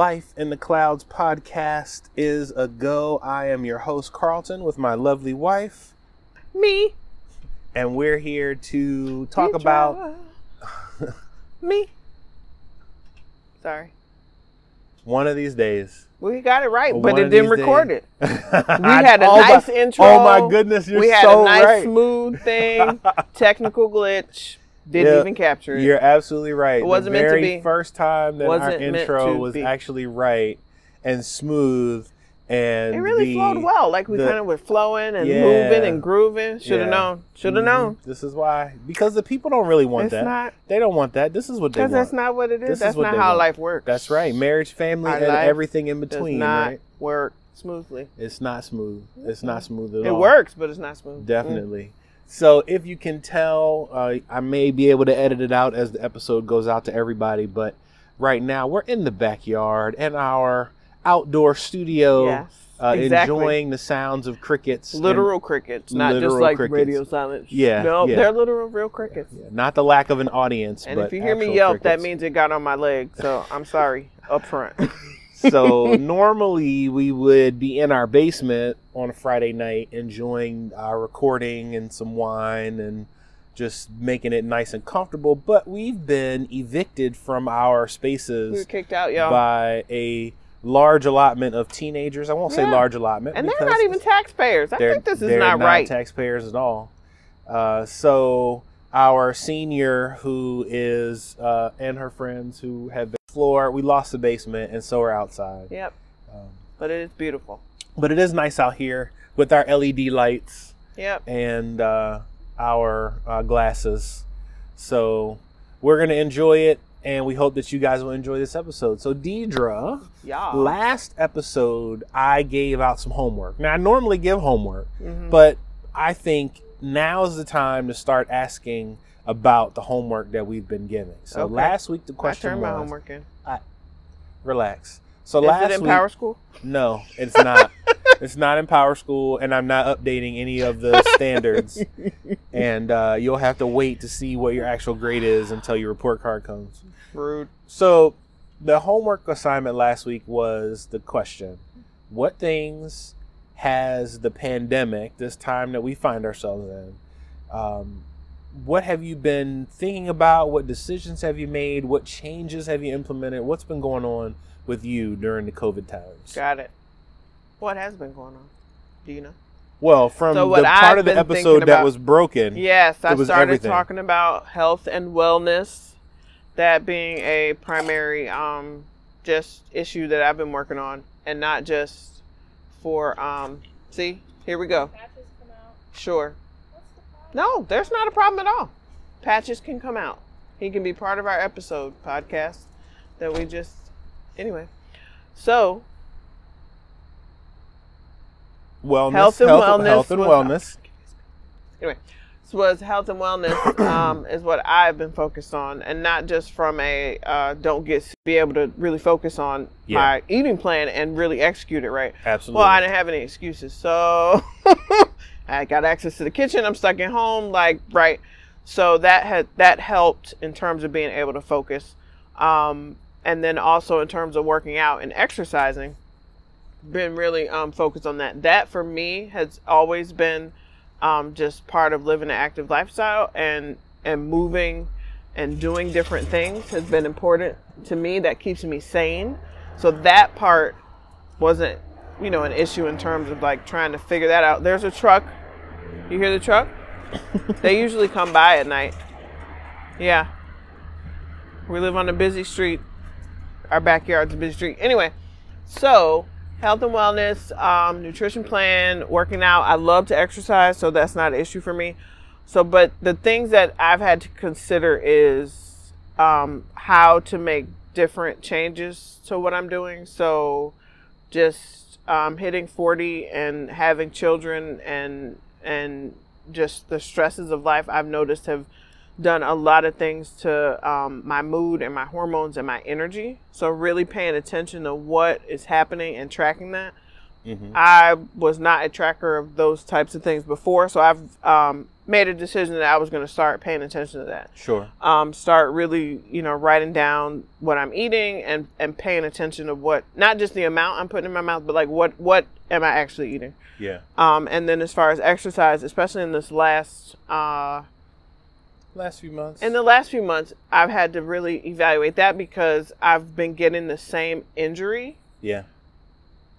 Life in the Clouds podcast is a go. I am your host, Carlton, with my lovely wife, Me. and we're here to talk about. Me. Sorry. one of these days. We got it right, but it didn't record days. it. We had a Oh my- nice intro. Oh my goodness, you're so right. we had so a nice right. smooth thing. Technical glitch. Didn't Yeah, even capture it. You're absolutely right. It wasn't the meant to be. first time that our Wasn't meant intro was be. actually right and smooth, and it really the- flowed well. Like we the- kind of were flowing and Yeah. moving and grooving. Should have Yeah. known. Should have Mhm. known. This is why, because the people don't really want It's that. not They don't want that. This is what they because want. that's not what it is. This is that's what not how want. life works. That's right. Marriage, family, Our and everything in Does between. not Right? work smoothly. It's not smooth. It's not smooth at It all. It works, but it's not smooth. Definitely. So if you can tell, uh, I may be able to edit it out as the episode goes out to everybody. But right now, we're in the backyard in our outdoor studio, Yes, uh, exactly. enjoying the sounds of crickets. Literal crickets, not just like crickets. radio silence. Yeah, no, yeah. they're literal real crickets. Yeah, not the lack of an audience, And if you hear me yelp, that means it got on my leg. So I'm sorry up front. so normally we would be in our basement on a Friday night enjoying our recording and some wine and just making it nice and comfortable. But we've been evicted from our spaces. we were kicked out, y'all. by a large allotment of teenagers. I won't say large allotment. and they're not even taxpayers. I think this is they're not, right. taxpayers at all. Uh, so our senior, who is uh, and her friends who have been floor, we lost the basement, and so we're outside. yep, Um, but it is beautiful. but it is nice out here with our LED lights Yep. and uh, our uh, glasses. So we're gonna enjoy it, and we hope that you guys will enjoy this episode. So Deidre, Y'all. last episode I gave out some homework. Now I normally give homework, Mhm. but I think now is the time to start asking about the homework that we've been giving. So Okay. last week the question I turned was, my homework in. relax. So Is last it in week, PowerSchool? no, it's not. it's not in PowerSchool, and I'm not updating any of the standards. and uh, you'll have to wait to see what your actual grade is until your report card comes. Rude. So, the homework assignment last week was the question What things has the pandemic, this time that we find ourselves in, um, what have you been thinking about? What decisions have you made? What changes have you implemented? What's been going on with you during the COVID times? Got it. What has been going on? Do you know? Well, from So the part I've of the episode thinking that was broken, Yes, I It was started everything. talking about health and wellness, that being a primary um just issue that I've been working on, and not just for um. See, here we go. patches come out. Sure. What's the problem? No, there's not a problem at all. Patches can come out. He can be part of our episode podcast that we just anyway. So wellness, Health and wellness health and was- wellness. anyway, so was health and wellness um, is what I've been focused on, and not just from a uh, don't get be able to really focus on Yeah. my eating plan and really execute it right. Absolutely. Well, I didn't have any excuses, so I got access to the kitchen. I'm stuck at home, like right. So that had that helped in terms of being able to focus, um, and then also in terms of working out and exercising. Been really um, focused on that. That for me has always been um, just part of living an active lifestyle and and moving and doing different things has been important to me. That keeps me sane. So that part wasn't you know an issue in terms of like trying to figure that out. There's a truck. You hear the truck? they usually come by at night. Yeah. We live on a busy street. Our backyard's a busy street. Anyway, so health and wellness, um, nutrition plan, working out. I love to exercise, so that's not an issue for me. So, but the things that I've had to consider is um, how to make different changes to what I'm doing. So, just um, hitting 40 and having children and and just the stresses of life I've noticed have done a lot of things to um, my mood and my hormones and my energy. So really paying attention to what is happening and tracking that. Mhm. I was not a tracker of those types of things before, so I've um, made a decision that I was going to start paying attention to that. Sure. Um, start really, you know, writing down what I'm eating and and paying attention to what not just the amount I'm putting in my mouth, but like what what am I actually eating. Yeah. Um, and then as far as exercise, especially in this last uh, Last few months. in the last few months, I've had to really evaluate that because I've been getting the same injury yeah.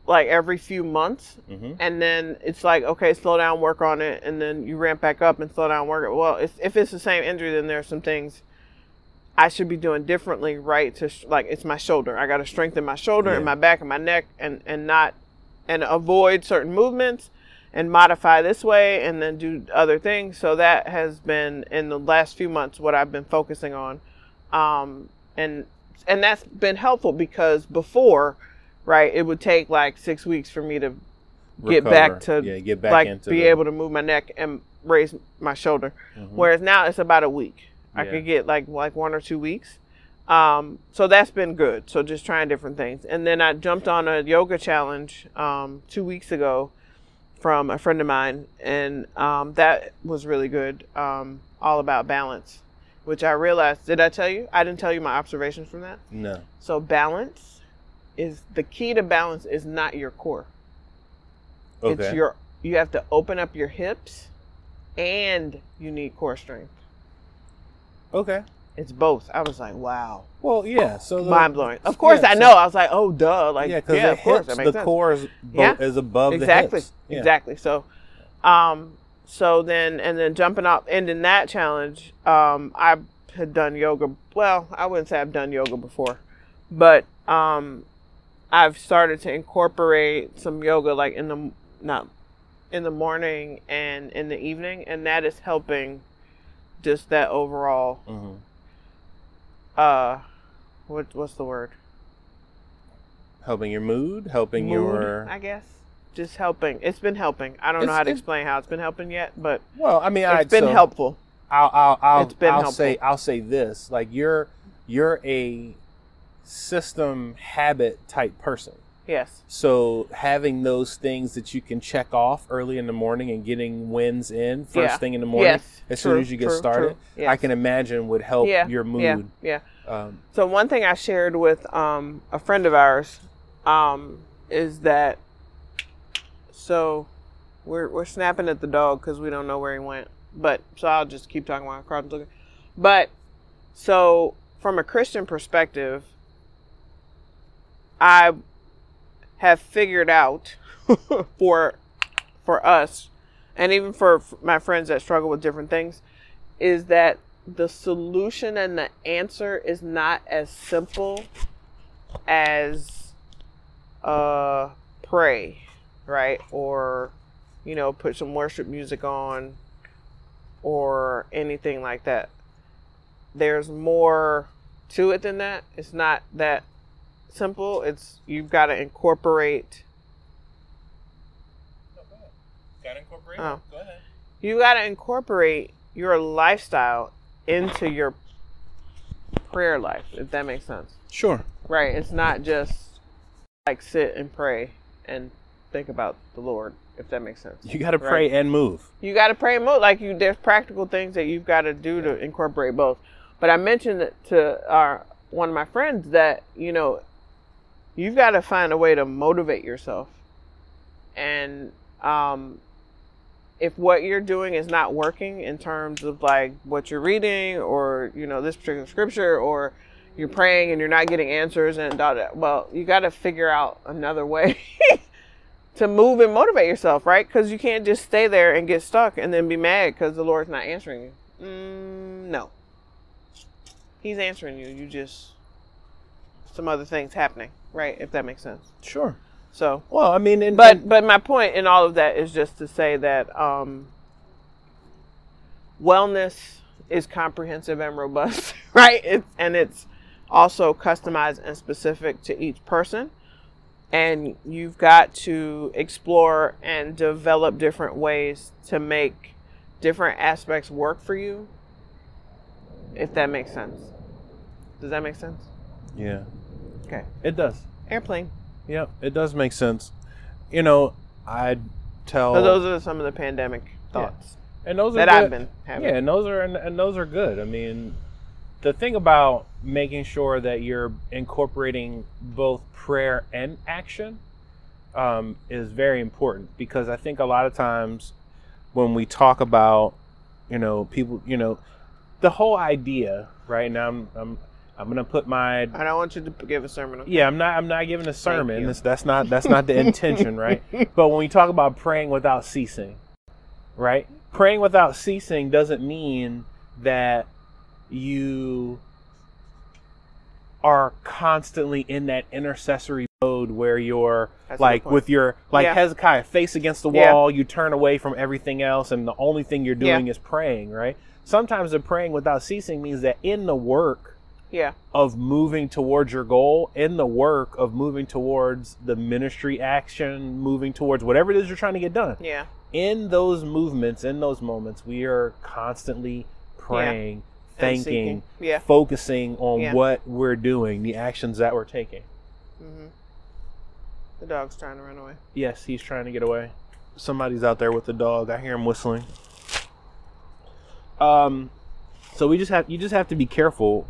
Like every few months. Mm-hmm. And then it's like, okay, slow down, work on it, and then you ramp back up and slow down, work it. Well, if, if it's the same injury, then there's some things I should be doing differently, right? To like, it's my shoulder. I got to strengthen my shoulder Yeah. and my back and my neck, and and not and avoid certain movements and modify this way, and then do other things. So that has been in the last few months what I've been focusing on, um, and and that's been helpful because before, right, it would take like six weeks for me to get back to yeah, get back like into be the- able to move my neck and raise my shoulder. Mhm. Whereas now it's about a week. I could get like like one or two weeks. Um, so that's been good. So just trying different things. And then I jumped on a yoga challenge um, two weeks ago from a friend of mine, and um, that was really good. Um, all about balance, which I realized. Did I tell you? I didn't tell you my observations from that. No. So balance is the key to balance is not your core. Okay. It's your you have to open up your hips and you need core strength. okay. It's both. I was like, wow. Well, yeah. So the, Mind blowing. Of course yeah, I so- know. I was like, oh duh. Like yeah, yeah, because the of course hips, that makes the sense. core is, bo- Yeah. is above exactly. the hips. Yeah. Exactly. So um so then and then jumping up ending that challenge, um, I had done yoga well, I wouldn't say I've done yoga before. But um I've started to incorporate some yoga like in the not in the morning and in the evening and that is helping just that overall Mhm. uh what what's the word Helping your mood, helping Mood, your. i guess just helping it's been helping i don't know how to explain how it's been helping yet but Well, I mean, I it's been so helpful I'll, I'll, I'll, It's been I'll helpful. say, I'll say this: like you're, you're a system habit type person. yes So having those things that you can check off early in the morning and getting wins in first Yeah. thing in the morning, yes as true, soon as you get true, started, true. Yes. I can imagine would help yeah your mood. yeah Um, so one thing i shared with um a friend of ours um is that so we're we're snapping at the dog because we don't know where he went but so i'll just keep talking while Carlton's looking but so from a christian perspective i have figured out for for us and even for my friends that struggle with different things is that the solution and the answer is not as simple as uh pray right? Or you know put some worship music on or anything like that. There's more to it than that. It's not that simple it's you've got to incorporate Got incorporate. Oh. Go ahead. you got to incorporate your lifestyle into your prayer life if that makes sense Sure. right it's not just like sit and pray and think about the lord if that makes sense You got to Right. pray and move. you got to pray and move like you there's practical things that you've got to do to incorporate both but i mentioned it to our one of my friends that you know you've got to find a way to motivate yourself. And um if what you're doing is not working in terms of like what you're reading or you know this particular scripture or you're praying and you're not getting answers and da, da, well you got to figure out another way to move and motivate yourself right? Because you can't just stay there and get stuck and then be mad because the lord's not answering you. Mm, no. He's answering you. You just some other things happening right if that makes sense Sure. so Well, I mean, and, but and- but my point in all of that is just to say that um, wellness is comprehensive and robust, right? It's and it's also customized and specific to each person. And you've got to explore and develop different ways to make different aspects work for you. If that makes sense. Does that make sense? yeah, Okay. it does. Airplane. Yep, it does make sense. you know, I'd tell. So those are some of the pandemic thoughts and those are that good. I've been having. Yeah, and those are and, and those are good. I mean, the thing about making sure that you're incorporating both prayer and action um, is very important because I think a lot of times when we talk about, you know, people, you know, the whole idea, right now, I'm I'm I'm gonna put my I don't want you to give a sermon. Okay? yeah, I'm not. I'm not giving a sermon. That's, that's not. That's not the intention, right? But when we talk about praying without ceasing, right? Praying without ceasing doesn't mean that you are constantly in that intercessory mode where you're That's like with your like Yeah. Hezekiah face against the Yeah. wall. You turn away from everything else, and the only thing you're Yeah. doing is praying, right? Sometimes the praying without ceasing means that in the work Yeah. of moving towards your goal in the work of moving towards the ministry action moving towards whatever it is you're trying to get done Yeah. in those movements in those moments we are constantly praying And thanking. Yeah. focusing on Yeah. what we're doing the actions that we're taking Mm-hmm. The dog's trying to run away. yes he's trying to get away somebody's out there with the dog i hear him whistling um so we just have you just have to be careful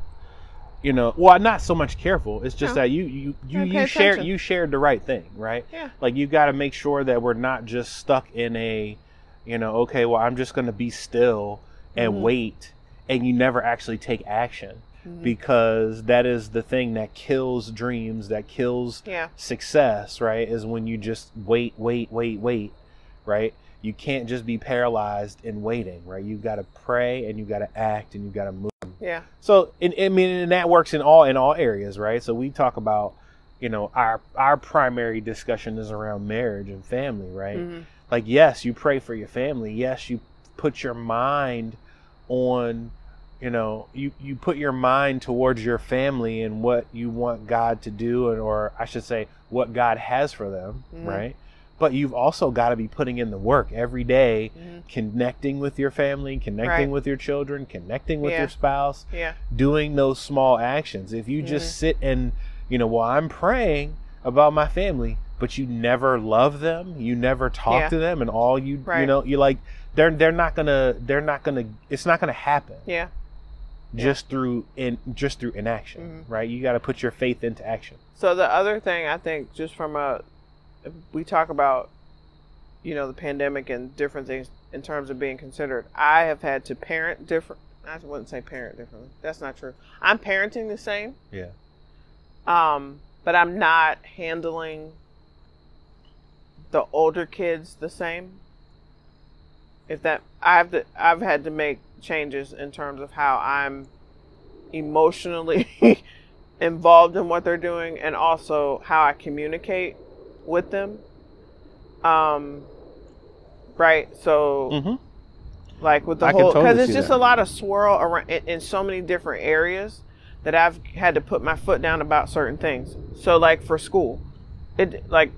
you know well not so much careful it's just No. that you you you, you share you shared the right thing right Yeah. like you got to make sure that we're not just stuck in a you know okay well i'm just going to be still and Mhm. wait and you never actually take action Mhm. because that is the thing that kills dreams that kills Yeah. success right is when you just wait wait wait wait right you can't just be paralyzed in waiting right you've got to pray and you've got to act and you've got to move Yeah. so, and, I mean, and that works in all in all areas, right? So we talk about, you know, our our primary discussion is around marriage and family, right? Mhm. Like, yes, you pray for your family. Yes, you put your mind on, you know, you you put your mind towards your family and what you want God to do, and or I should say, what God has for them, Mhm. right? But you've also got to be putting in the work every day Mhm. connecting with your family, connecting Right. with your children, connecting with Yeah. your spouse, Yeah. doing those small actions. If you just Mhm. sit and, you know, well, I'm praying about my family, but you never love them, you never talk Yeah. to them, and all you, you know, you like, they're they're not gonna, they're not gonna, it's not gonna happen Yeah. Just through in just through inaction, Mhm. right? You got to put your faith into action. So the other thing I think, just from a, we talk about, you know, the pandemic and different things in terms of being considered. I have had to parent different. I wouldn't say parent differently. That's not true. I'm parenting the same. Yeah. Um, but I'm not handling the older kids the same. If that I've to, I've had to make changes in terms of how I'm emotionally involved in what they're doing and also how I communicate with them. Um right? So Mm-hmm. like with the I whole because totally it's just that. a lot of swirl around in, in so many different areas that I've had to put my foot down about certain things. So like for school, it like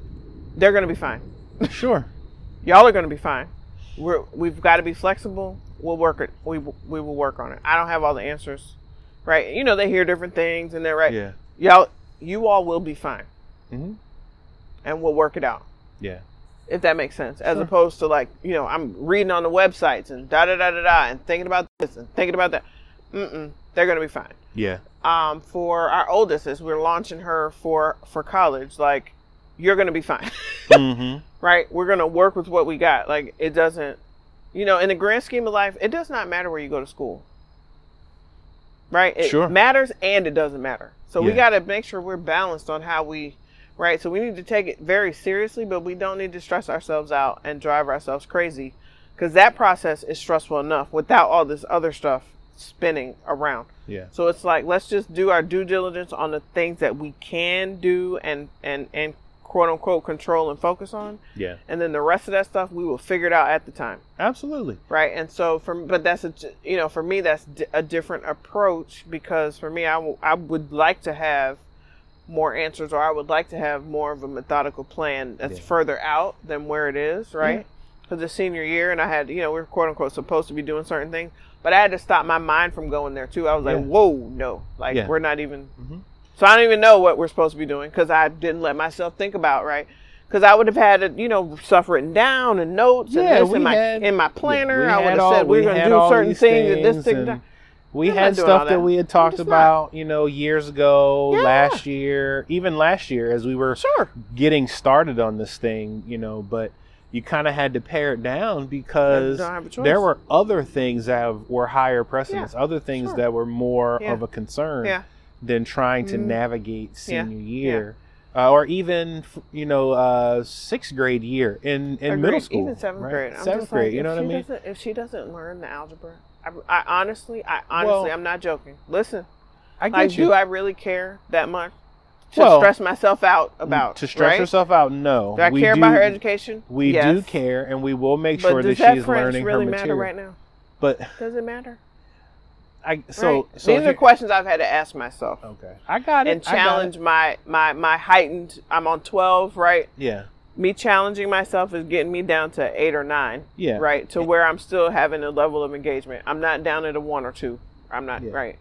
they're gonna be fine. Sure. Y'all are gonna be fine. We're we've got to be flexible. We'll work it. We we will work on it. I don't have all the answers, right? You know they hear different things and they're right. Yeah. Y'all, you all will be fine, Mm-hmm. And we'll work it out. Yeah. if that makes sense, as Sure. opposed to like you know I'm reading on the websites and da da da da da and thinking about this and thinking about that. Mm-mm, they're gonna be fine. Yeah. Um, for our oldest, as we're launching her for for college, like you're gonna be fine, mm-hmm. right? We're gonna work with what we got. Like it doesn't, you know, in the grand scheme of life, it does not matter where you go to school, right? It Sure. matters and it doesn't matter. So we got to make sure we're balanced on how we, right? So we need to take it very seriously, but we don't need to stress ourselves out and drive ourselves crazy because that process is stressful enough without all this other stuff spinning around. Yeah. So it's like let's just do our due diligence on the things that we can do and and and quote unquote control and focus on, Yeah. and then the rest of that stuff we will figure it out at the time Absolutely. right and so for but that's a you know for me that's a different approach because for me I, w- I would like to have more answers or i would like to have more of a methodical plan that's Yeah. further out than where it is right because the senior year and i had you know we are quote unquote supposed to be doing certain things but i had to stop my mind from going there too i was like whoa no like Yeah. we're not even Mhm. so i don't even know what we're supposed to be doing because i didn't let myself think about right Because I would have had it, you know, stuff written down and notes and Yeah, this in my had- in my planner. I would have said we we we're gonna do certain these things at this things thing. We I'm had not doing all stuff that that. we had talked just not. about, you know, years ago, Yeah. last year, even last year as we were Sure. getting started on this thing, you know, but you kind of had to pare it down because don't have a choice. there were other things that have- were higher precedence, other things sure. that were more Yeah. of a concern Yeah. than trying to Mhm. navigate Yeah. senior year. Uh, or even, you know, uh, sixth grade year in, in middle school. even seventh right? grade. I'm seventh just like, grade, you know what I mean? If she doesn't learn the algebra, I, I honestly, I honestly, Well- I'm not joking. Listen, I get like, you. do I really care that much to Well, stress myself out about? to stress right? yourself out, no. Do I We care about her education? We yes. do care, and we will make But sure that she's learning really her matter material. right now? But Does it matter? I so right? so these are questions I've had to ask myself okay. I got it. and got it. challenge my my my heightened. I'm on 12, right? Yeah, Me challenging myself is getting me down to eight or nine. yeah. right to where i'm still having a level of engagement i'm not down at a one or two i'm not Yeah. right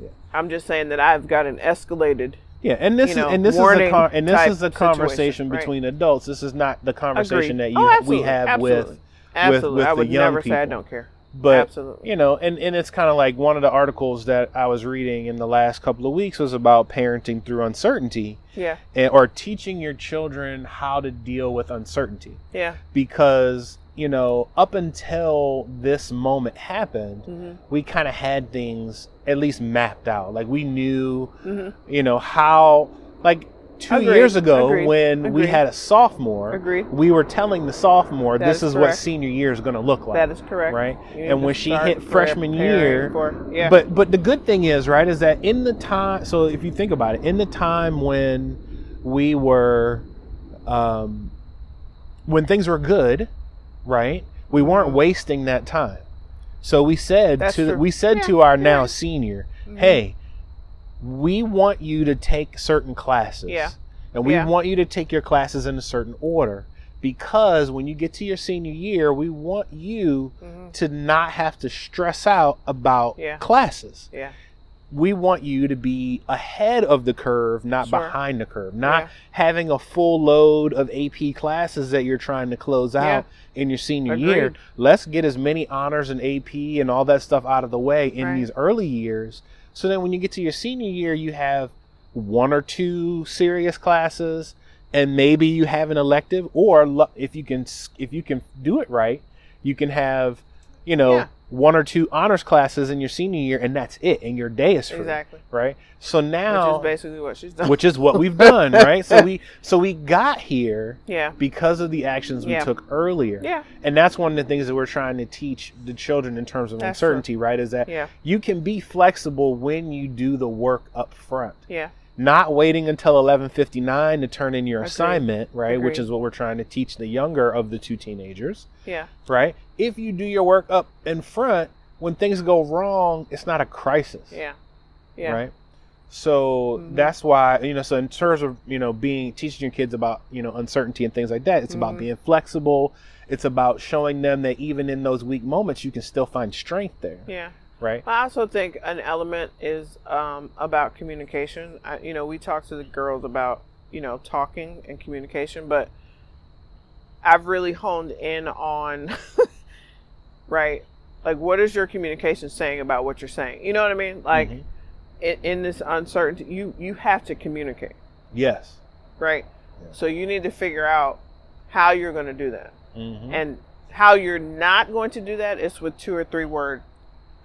Yeah. i'm just saying that i've got an escalated Yeah, and this you know, is and this is a con- and this is a conversation right. between adults. This is not the conversation Agreed. that oh, you Oh, we have absolutely. with absolutely with i the would young never say i people. don't care but absolutely. you know and, and it's kind of like one of the articles that i was reading in the last couple of weeks was about parenting through uncertainty yeah. and, or teaching your children how to deal with uncertainty. Yeah. Because you know up until this moment happened hmm we kind of had things at least mapped out. Like we knew hmm you know how like two Agreed, years ago agreed, when we had a sophomore Agreed. we were telling the sophomore That this is is what senior year is going to look like that is correct. right? And when she hit freshman year for, yeah. but but the good thing is right is that in the time so if you think about it in the time when we were um when things were good right we weren't wasting that time. So we said That's to true. we said Yeah, to our you're now senior Mhm. hey we want you to take certain classes Yeah. and we Yeah. want you to take your classes in a certain order because when you get to your senior year we want you Mhm. to not have to stress out about Yeah. classes yeah we want you to be ahead of the curve, not Sure. behind the curve. Not Yeah. having a full load of AP classes that you're trying to close out in your senior year. Let's get as many honors and AP and all that stuff out of the way in Right. these early years. So then when you get to your senior year, you have one or two serious classes and maybe you have an elective or if you can if you can do it right, you can have, you know, Yeah. One or two honors classes in your senior year and that's it and your day is free exactly. right? So now which is basically what she's done. Which is what we've done right? So we so we got here yeah. because of the actions we Yeah. took earlier. Yeah. And that's one of the things that we're trying to teach the children in terms of That's true. uncertainty right? Is that yeah. you can be flexible when you do the work up front. Yeah not waiting until 11:59 to turn in your Agreed. assignment right which is what we're trying to teach the younger of the two teenagers yeah. right? If you do your work up in front when things go wrong it's not a crisis. Yeah. Yeah. Right? So Mhm. that's why you know so in terms of you know being teaching your kids about you know uncertainty and things like that it's about Mhm. being flexible. It's about showing them that even in those weak moments you can still find strength there. Yeah right I also think an element is um, about communication. I, you know, we talk to the girls about you know talking and communication, but I've really honed in on right, like what is your communication saying about what you're saying? You know what I mean? Like Mhm. in, in this uncertainty, you you have to communicate, yes right? Yeah. So you need to figure out how you're going to do that, Mhm. and how you're not going to do that is with two or three word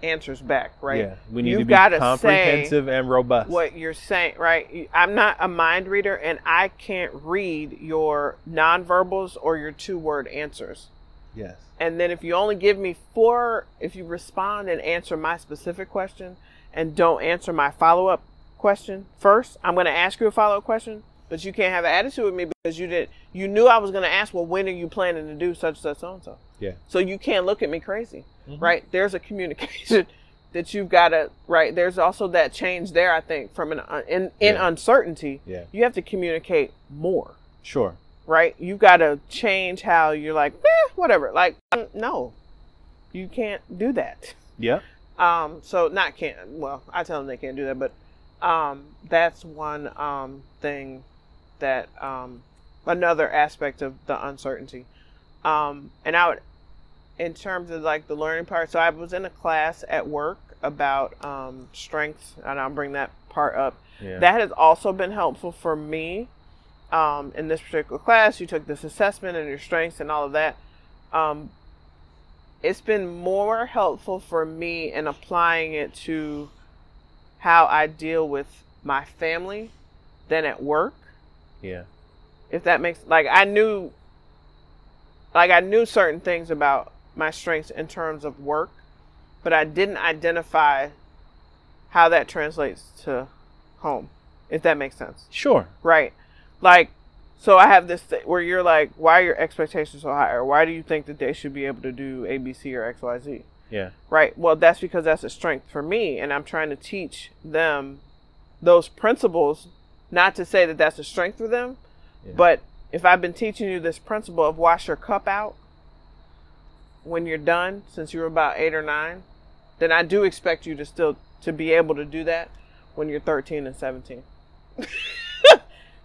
answers back, right? yeah we need You've to be comprehensive and robust what you're saying, right? I'm not a mind reader and I can't read your nonverbals or your two word answers. yes And then if you only give me four, if you respond and answer my specific question and don't answer my follow up question first, I'm going to ask you a follow up question, but you can't have an attitude with me because you did you knew I was going to ask, well, when are you planning to do such such so and so? Yeah So you can't look at me crazy Mhm. right? There's a communication that you've got to right. There's also that change there. I think from an uh, in in Yeah. uncertainty, yeah you have to communicate more, sure right? You've got to change how you're like, eh, whatever. Like, um, no, you can't do that. yeah Um, so not can't. Well, I tell them they can't do that, but um, that's one um thing that um another aspect of the uncertainty. Um, and I would, in terms of like the learning part, so I was in a class at work about um, strengths, and I'll bring that part up. Yeah. That has also been helpful for me um, in this particular class. You took this assessment and your strengths and all of that. Um, it's been more helpful for me in applying it to how I deal with my family than at work. yeah. If that makes like I knew like I knew certain things about my strengths in terms of work, but I didn't identify how that translates to home. If that makes sense. Sure. Right. Like, so I have this th- where you're like, why are your expectations so high? Or why do you think that they should be able to do A, B, C, or X, Y, Z? Yeah. Right. Well, that's because that's a strength for me. And I'm trying to teach them those principles, not to say that that's a strength for them, Yeah. but if I've been teaching you this principle of wash your cup out when you're done, since you were about eight or nine, then I do expect you to still to be able to do that when you're 13 and 17.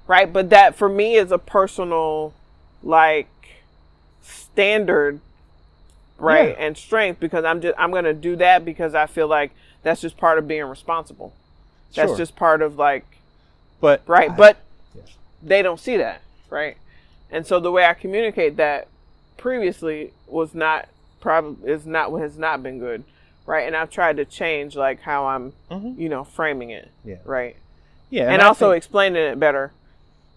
right? But that for me is a personal like standard right Yeah. and strength because I'm just I'm going to do that because I feel like that's just part of being responsible. That's Sure. just part of like But right, I- but Yes. they don't see that, right? And so the way I communicate that previously was not probably is not what has not been good, right? And I've tried to change like how I'm, Mhm. you know, framing it, Yeah. right? yeah, And, I also think- explaining it better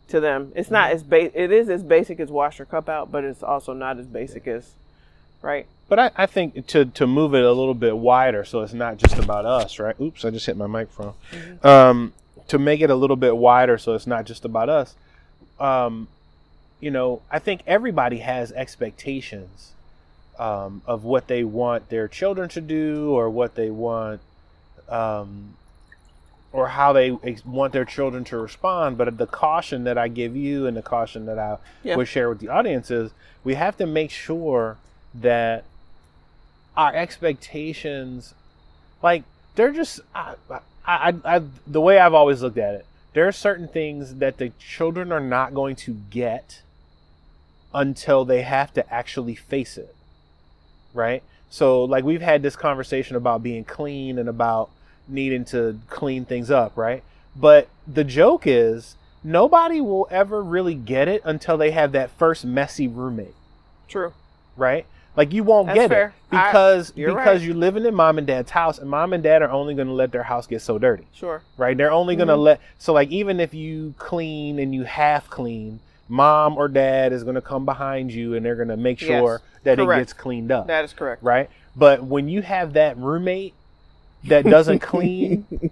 to them. It's not as ba- it is as basic as wash your cup out, but it's also not as basic as, right? But I, I think to to move it a little bit wider, so it's not just about us, right? Oops, I just hit my microphone. Um, to make it a little bit wider, so it's not just about us. Um, you know, I think everybody has expectations um, of what they want their children to do, or what they want, um, or how they ex- want their children to respond. But the caution that I give you, and the caution that I Yeah. would share with the audience is, we have to make sure that our expectations like they're just I, I, I the way i've always looked at it there are certain things that the children are not going to get until they have to actually face it right so like we've had this conversation about being clean and about needing to clean things up right but the joke is nobody will ever really get it until they have that first messy roommate True. right? Like you won't That's get fair. it because you're because right. you're living in mom and dad's house, and mom and dad are only going to let their house get so dirty, Sure. right? They're only going to Mhm. let so like even if you clean and you half clean, mom or dad is going to come behind you and they're going to make Yes. sure that Correct. it gets cleaned up, That is correct. right? But when you have that roommate that doesn't clean.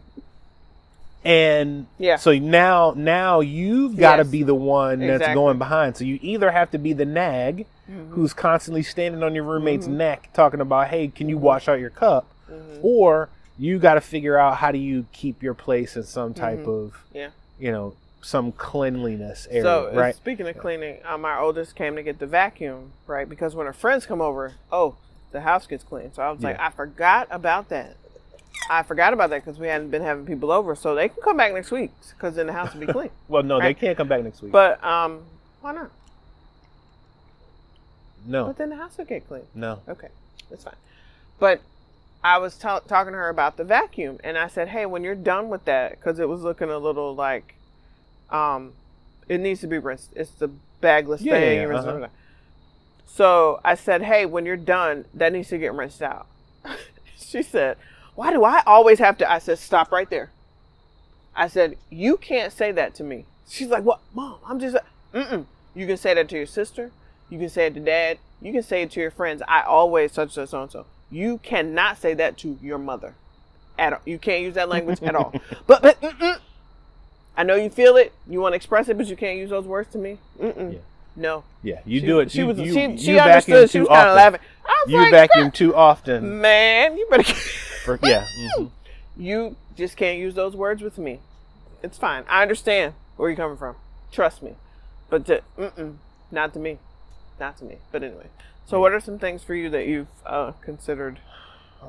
And Yeah. so now, now you've got to Yes. be the one that's Exactly. going behind. So you either have to be the nag, Mhm. who's constantly standing on your roommate's Mhm. neck talking about, "Hey, can you wash out your cup?" Mhm. Or you got to figure out how do you keep your place in some type Mhm. of, Yeah. you know, some cleanliness area, So uh, right? speaking of cleaning, um, our oldest came to get the vacuum, right? Because when her friends come over, oh, the house gets clean. So I was like, I forgot about that. I forgot about that because we hadn't been having people over, so they can come back next week because then the house will be clean. Well, no, they can't come back next week. But um, why not? no, But then the house will get clean. no. Okay, that's fine. But I was ta- talking to her about the vacuum, and I said, "Hey, when you're done with that, because it was looking a little like, um, it needs to be rinsed. It's the bagless Yeah, yeah, thing. yeah, it, uh-huh. So I said, "Hey, when you're done, that needs to get rinsed out." she said, "Why do I always have to?" I said, "Stop right there." I said, "You can't say that to me." She's like, "What, mom? I'm just." Mm-mm. You can say that to your sister. You can say it to dad. You can say it to your friends. I always such such so and so. You cannot say that to your mother, at all. You can't use that language at all. But but mm-mm. I know you feel it. You want to express it, but you can't use those words to me. Mm-mm. Yeah. No. Yeah, you She- do it. She you, was. you, she she understood. She was kind of laughing. I was You like, vacuum too often. man, you better. For, yeah. mhm. you just can't use those words with me. It's fine. I understand where you're coming from. Trust me. But to, mm-mm, not to me. Not to me. But anyway. So, what are some things for you that you've uh, considered?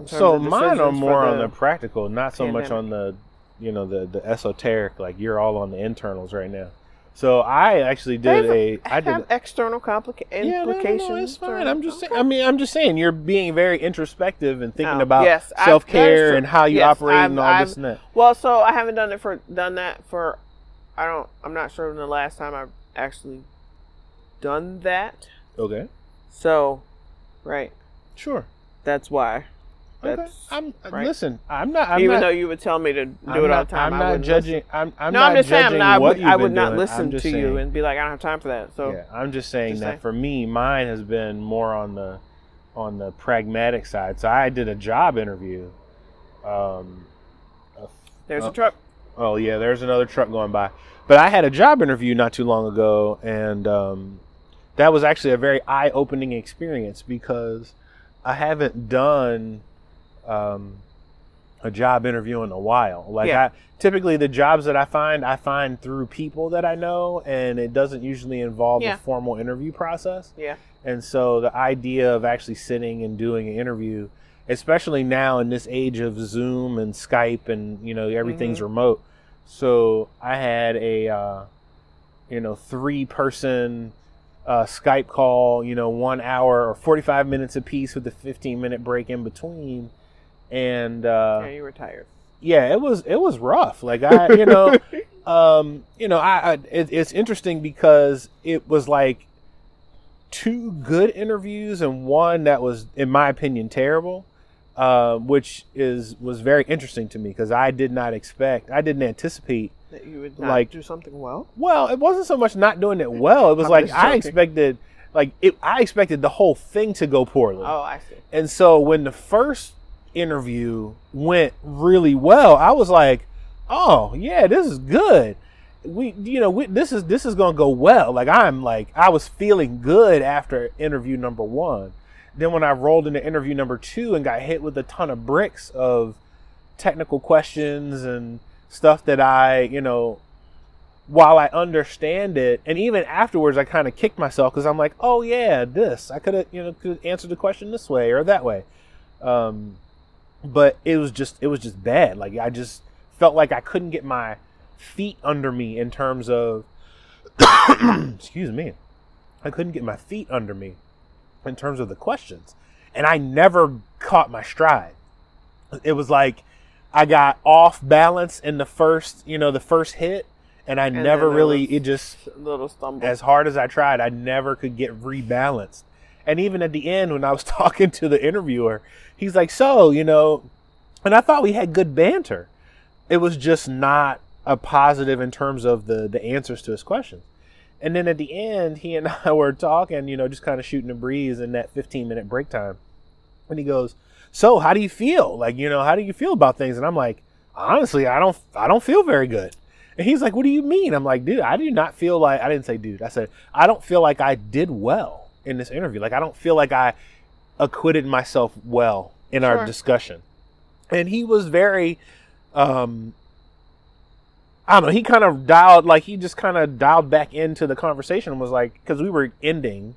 So mine are more on the- the practical, not so much on the, you know, the the esoteric. Like you're all on the internals right now. So I actually did a. I did. have external complica- yeah, no, no, no, it's fine. I'm just saying. I mean, I'm just saying you're being very introspective and thinking Oh, about yes, self that is care true. and how you Yes, operate I've- and all I've- this and that. Well, so I haven't done it for done that for. I don't. I'm not sure when the last time I've actually done that. Okay, So, right. sure. That's why. Okay. I'm right. listen. I'm not. I'm even not, though you would tell me to do I'm it all the time. I'm not judging. listen. I'm. I'm no, not I'm just saying. I'm not, I would, I would not doing. listen to saying, you and be like, I don't have time for that. So, yeah, I'm just saying Just that saying. for me, mine has been more on the on the pragmatic side. So I did a job interview. Um, there's Uh, a truck. Oh yeah, there's another truck going by. But I had a job interview not too long ago, and um, that was actually a very eye-opening experience because I haven't done um, a job interview in a while. Like Yeah. I typically the jobs that I find, I find through people that I know, and it doesn't usually involve Yeah. a formal interview process. Yeah. And so the idea of actually sitting and doing an interview, especially now in this age of Zoom and Skype and you know everything's remote. So I had a uh, you know three person uh, Skype call, you know one hour or forty five minutes apiece with a fifteen minute break in between, and uh, yeah, you were tired. yeah, it was it was rough. Like I, you know, um, you know, I, I it, it's interesting because it was like two good interviews and one that was, in my opinion, terrible. Uh, which is was very interesting to me because I did not expect, I didn't anticipate. That you would Like- do something well. Well, it wasn't so much not doing it well. It was I'm like I expected, like it, I expected the whole thing to go poorly. Oh, I see. And so when the first interview went really well, I was like, "Oh, yeah, this is good. We you know, we, this is this is to go well." Like I'm like I was feeling good after interview number 1. Then when I rolled into interview number 2 and got hit with a ton of bricks of technical questions and stuff that I, you know, while I understand it, and even afterwards, I kind of kicked myself because I'm like, oh yeah, this I could have, you know, could answer the question this way or that way. Um, but it was just, it was just bad. Like I just felt like I couldn't get my feet under me in terms of, excuse me, I couldn't get my feet under me in terms of the questions, and I never caught my stride. It was like I got off balance in the first, you know, the first hit, and I And never really. It just little stumble. as hard as I tried, I never could get rebalanced. And even at the end, when I was talking to the interviewer, he's like, "So, you know," and I thought we had good banter. It was just not a positive in terms of the the answers to his questions. And then at the end, he and I were talking, you know, just kind of shooting a breeze in that 15 minute break time. And he goes, "So, how do you feel? Like, you know, how do you feel about things?" And I'm like, "Honestly, I don't I don't feel very good." And he's like, "What do you mean?" I'm like, "Dude, I do not feel like I didn't say dude. I said I don't feel like I did well in this interview. Like I don't feel like I acquitted myself well in our discussion." And he was very um I don't know, he kind of dialed like he just kind of dialed back into the conversation and was like cuz we were ending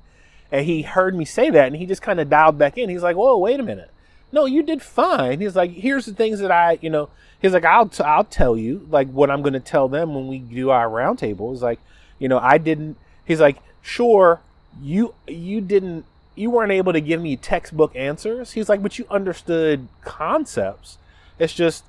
and he heard me say that and he just kind of dialed back in. He's like, "Whoa, wait a minute." No, you did fine. He's like, "Here's the things that I, you know, he's like, I'll t- I'll tell you like what I'm going to tell them when we do our roundtable. Is like, you know, I didn't. He's like, sure, you you didn't you weren't able to give me textbook answers. He's like, but you understood concepts. It's just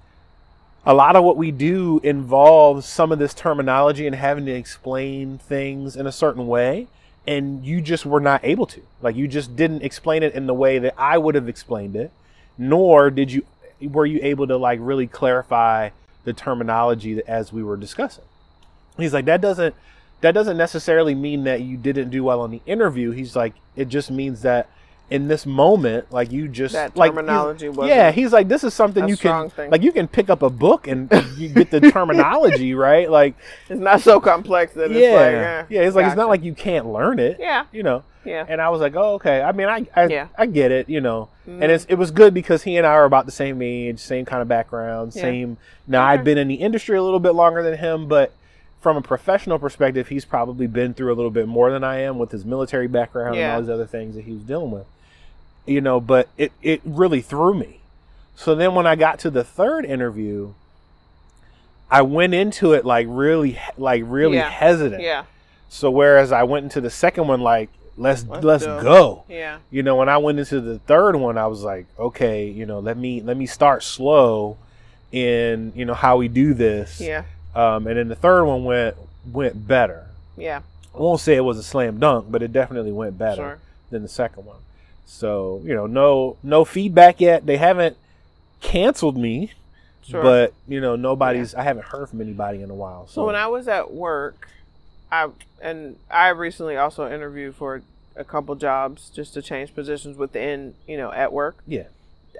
a lot of what we do involves some of this terminology and having to explain things in a certain way and you just were not able to like you just didn't explain it in the way that i would have explained it nor did you were you able to like really clarify the terminology as we were discussing he's like that doesn't that doesn't necessarily mean that you didn't do well on the interview he's like it just means that in this moment like you just That like terminology wasn't yeah he's like this is something you can thing. like you can pick up a book and you get the terminology right like It's not so complex that it's yeah like, eh, yeah it's like it's not like you can't learn it Yeah, you know yeah. and I was like, oh, okay. I mean, I I, Yeah. I get it, you know. Mhm. And it's it was good because he and I are about the same age, same kind of background, Yeah. same. Now I've been in the industry a little bit longer than him, but from a professional perspective, he's probably been through a little bit more than I am with his military background Yeah. and all these other things that he was dealing with. You know, but it it really threw me. So then when I got to the third interview, I went into it like really, like really Yeah. hesitant. Yeah. So whereas I went into the second one like let's Let's let's, go. Yeah. You know, when I went into the third one, I was like, okay, you know, let me let me start slow in you know how we do this. Yeah. Um, and then the third one went went better. Yeah. I won't say it was a slam dunk, but it definitely went better Sure. than the second one. So you know, no no feedback yet. They haven't canceled me, Sure. but you know, nobody's. I haven't heard from anybody in a while. So, So when I was at work, I and I recently also interviewed for a couple jobs just to change positions within, you know, at work. yeah,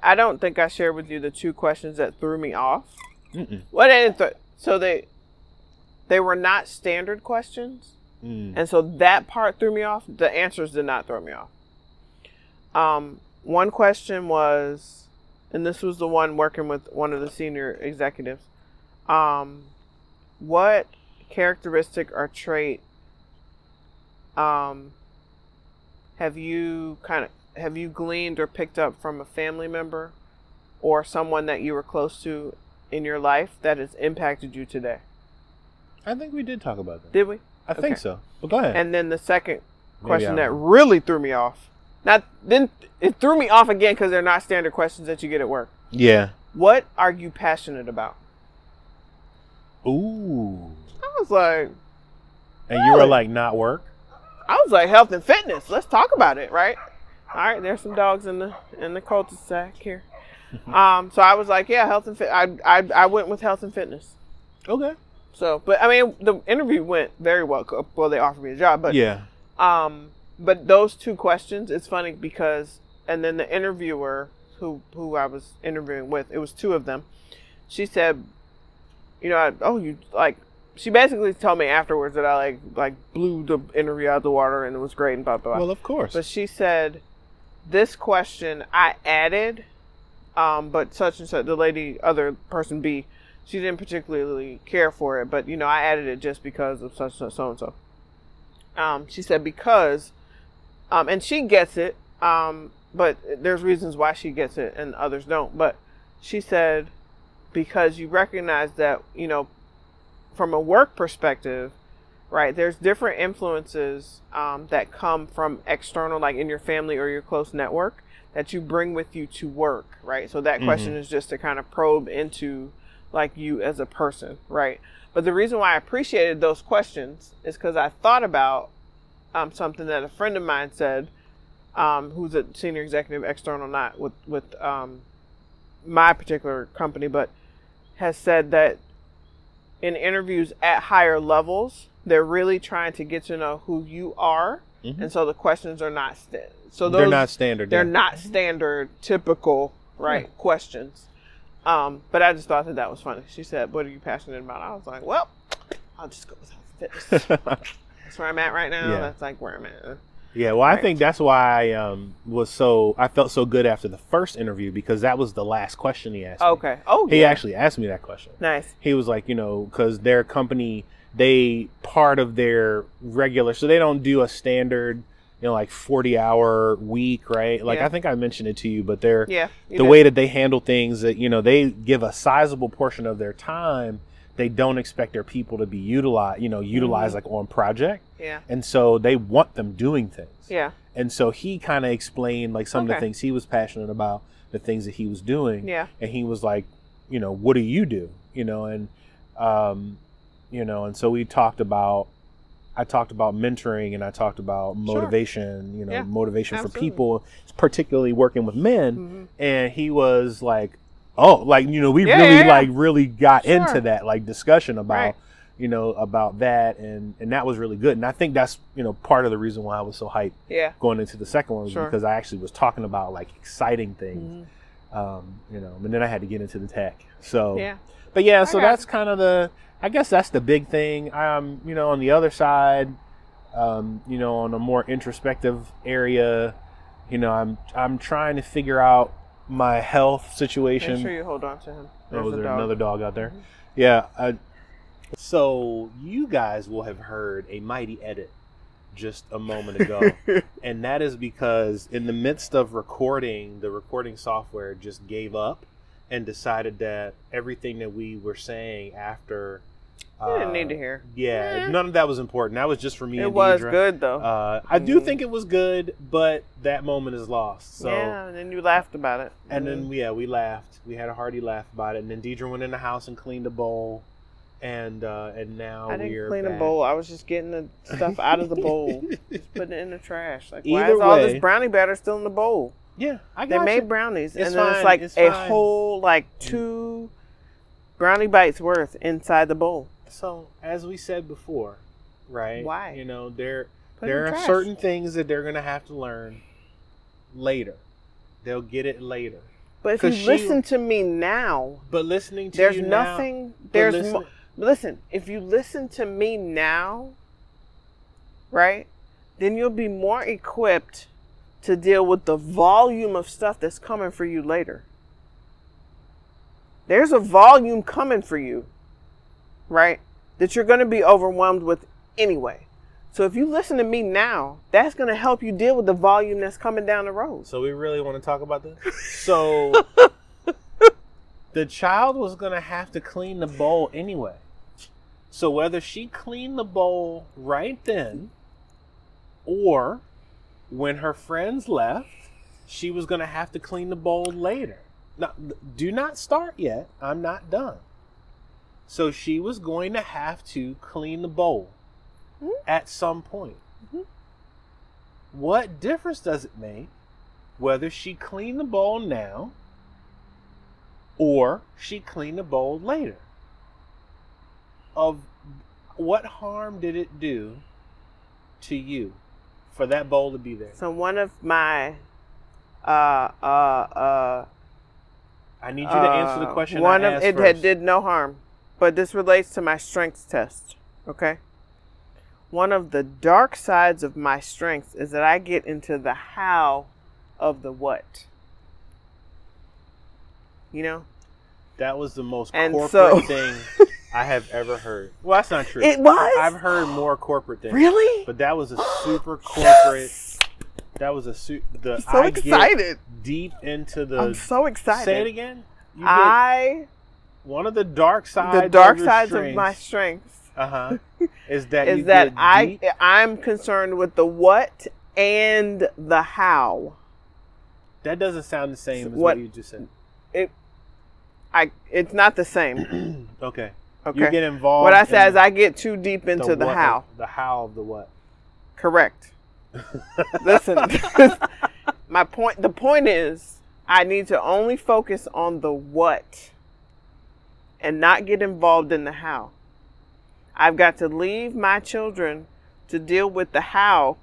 I don't think I shared with you the two questions that threw me off. Mm-mm. What th- so they they were not standard questions, Mm. and so that part threw me off. The answers did not throw me off. Um, one question was, and this was the one working with one of the senior executives. Um, what characteristic or trait um, have you kind of have you gleaned or picked up from a family member or someone that you were close to in your life that has impacted you today? I think we did talk about that. Did we? I think so. But go ahead. And then the second question that really threw me off. Not then it threw me off again because they're not standard questions that you get at work. yeah. What are you passionate about? Ooh. I was like, And you were like, not work. I was like health and fitness. Let's talk about it, right? All right, there's some dogs in the in the cul-de-sac here. Um, so I was like, yeah, health and fit. I I I went with health and fitness. Okay. So, but I mean, the interview went very well. Well, they offered me a job, but yeah. Um, but those two questions, it's funny because, and then the interviewer who who I was interviewing with, it was two of them. She said, you know, I, oh, you like. She basically told me afterwards that I like like blew the interview out of the water and it was great and blah blah. blah. Well, of course. But she said, this question I added, um, but such and such, the lady, other person B, she didn't particularly care for it, but you know, I added it just because of such and so and so. Um, she said because, um, and she gets it, um, but there's reasons why she gets it and others don't. But she said because you recognize that you know, from a work perspective, right? There's different influences um, that come from external like in your family or your close network that you bring with you to work right? So that question is just to kind of probe into like you as a person right? But the reason why i appreciated those questions is because i thought about um, something that a friend of mine said um, who's a senior executive external not with with um, my particular company but has said that in interviews at higher levels, they're really trying to get to know who you are, Mhm. and so the questions are not sta- so those they're not standard. they're yeah. not standard typical right questions. Um, but I just thought that that was funny. She said, "What are you passionate about?" I was like, "Well, I'll just go with health fitness. That's where I'm at right now. Yeah. That's like where I'm at." Yeah, well, I think that's why I um, was so I felt so good after the first interview because that was the last question he asked. me. Okay. Oh, He yeah. actually asked me that question. nice. He was like, you know, because their company, they part of their regular, so they don't do a standard, you know, like forty hour week, right? Like Yeah. I think I mentioned it to you, but they're Yeah. the did. way that they handle things that you know they give a sizable portion of their time. They don't expect their people to be utilized, you know, utilized like on project, Yeah. and so they want them doing things. Yeah. And so he kind of explained like some of the things he was passionate about, the things that he was doing. Yeah. And he was like, you know, what do you do? You know, and um, you know, and so we talked about I talked about mentoring and I talked about motivation, you know, Yeah. motivation for people, particularly working with men. Mhm. And he was like, Oh, like, you know, we Yeah, really yeah, like really got Sure. into that like discussion about Right. you know, about that and and that was really good. And I think that's, you know, part of the reason why I was so hyped Yeah. going into the second one was Sure. because I actually was talking about like exciting things, Mhm. um, you know, and then I had to get into the tech. So, Yeah. but yeah, so that's kind of the, I guess that's the big thing. I um, you know, on the other side, um, you know, on a more introspective area, you know, I'm I'm trying to figure out my health situation. Make sure you hold on to him. Oh, There's is there dog. another dog out there? Yeah. I, so you guys will have heard a mighty edit just a moment ago, and that is because in the midst of recording, the recording software just gave up and decided that everything that we were saying after. You didn't uh, need to hear. Yeah, Eh. none of that was important. That was just for me. It and was Deidre. good though. Uh, I do Mhm. think it was good, but that moment is lost. So, yeah, and then you laughed about it. and Mhm. then yeah, we laughed. We had a hearty laugh about it. And then Deidre went in the house and cleaned the bowl, and uh, and now I didn't we're clean back. a bowl. I was just getting the stuff out of the bowl, just putting it in the trash. Like, why Either is all this brownie batter still in the bowl? yeah, I got They got made brownies, It's and then fine, it's like it's a fine. whole like two brownie bites worth inside the bowl. So as we said before, right? Why? You know there Put there are trash. certain things that they're gonna have to learn later. They'll get it later. But if you she- listen to me now, But listening to there's you nothing. but There's listen- mo- listen. If you listen to me now, right, then you'll be more equipped to deal with the volume of stuff that's coming for you later. There's a volume coming for you, right? That you're going to be overwhelmed with anyway. So if you listen to me now, that's going to help you deal with the volume that's coming down the road. So we really want to talk about this? So the child was gonna have to clean the bowl anyway. So whether she cleaned the bowl right then or when her friends left, she was gonna have to clean the bowl later. Now, do not start yet. I'm not done. So she was going to have to clean the bowl Mhm. at some point. Mhm. What difference does it make whether she cleaned the bowl now or she cleaned the bowl later? Of what harm did it do to you for that bowl to be there? So one of my uh uh uh I need you to answer the uh, question. One I of it had, did no harm, but this relates to my strengths test. Okay. One of the dark sides of my strengths is that I get into the how of the what. You know, That was the most And corporate so- thing I have ever heard. Well, that's not true. it was I've heard more corporate things. really. But that was a super corporate. Yes! That was a su- the I'm so I excited. deep into the. I'm so excited. Say it again. You I one of the dark sides. the dark of sides of my strengths Uh huh. Is that is that I deep- I'm concerned with the what and the how. that doesn't sound the same as What- what, you just said. It. I it's not the same. okay. Okay. You get involved. what I say in is I get too deep into the, what- how. The how of the what. Correct. Listen, my point. The point is, I need to only focus on the what, and not get involved in the how. I've got to leave my children to deal with the how,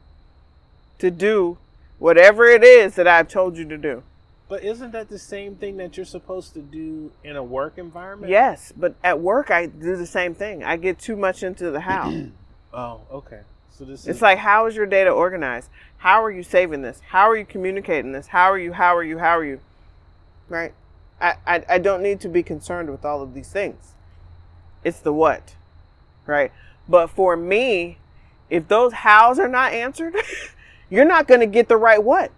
to do whatever it is that I've told you to do. But isn't that the same thing that you're supposed to do in a work environment? Yes, but at work I do the same thing. I get too much into the how. Oh, okay. So this It's is like, how is your data organized? How are you saving this? How are you communicating this? How are you? How are you? How are you? Right? I, I, I don't need to be concerned with all of these things. It's the what. Right? But for me, if those hows are not answered, you're not going to get the right what.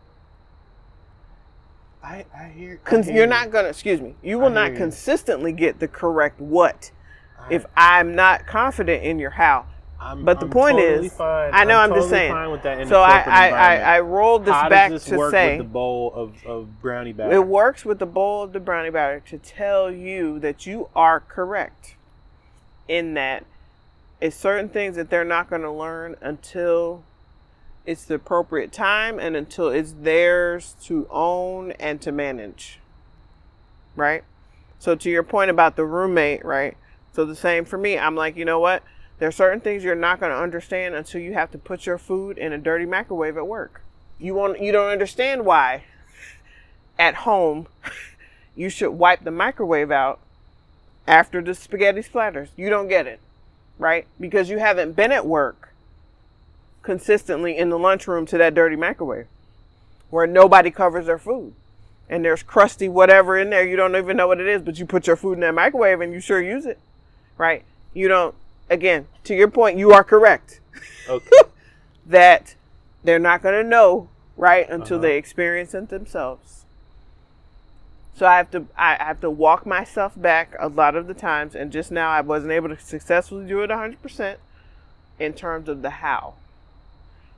I I hear. I hear you're you. not going to, excuse me, you will not you. consistently get the correct what I- if I'm not confident in your how. I'm, but the I'm point totally is- fine. I know, I'm just totally saying. With that So I, I, I. I rolled this How back this to say with the bowl of, of brownie batter? It works with the bowl of the brownie batter to tell you that you are correct in that it's certain things that they're not going to learn until it's the appropriate time and until it's theirs to own and to manage. Right? So, to your point about the roommate, right? So, the same for me. I'm like, you know what? There are certain things you're not going to understand until you have to put your food in a dirty microwave at work. You want you don't understand why at home you should wipe the microwave out after the spaghetti splatters. You don't get it, right? Because you haven't been at work consistently in the lunchroom to that dirty microwave where nobody covers their food. And there's crusty whatever in there. You don't even know what it is, but you put your food in that microwave and you sure use it, right? You don't, again, to your point, you are correct okay. that they're not going to know, right, until Uh-huh. they experience it themselves. So I have to I have to walk myself back a lot of the times, and just now I wasn't able to successfully do it 100% in terms of the how.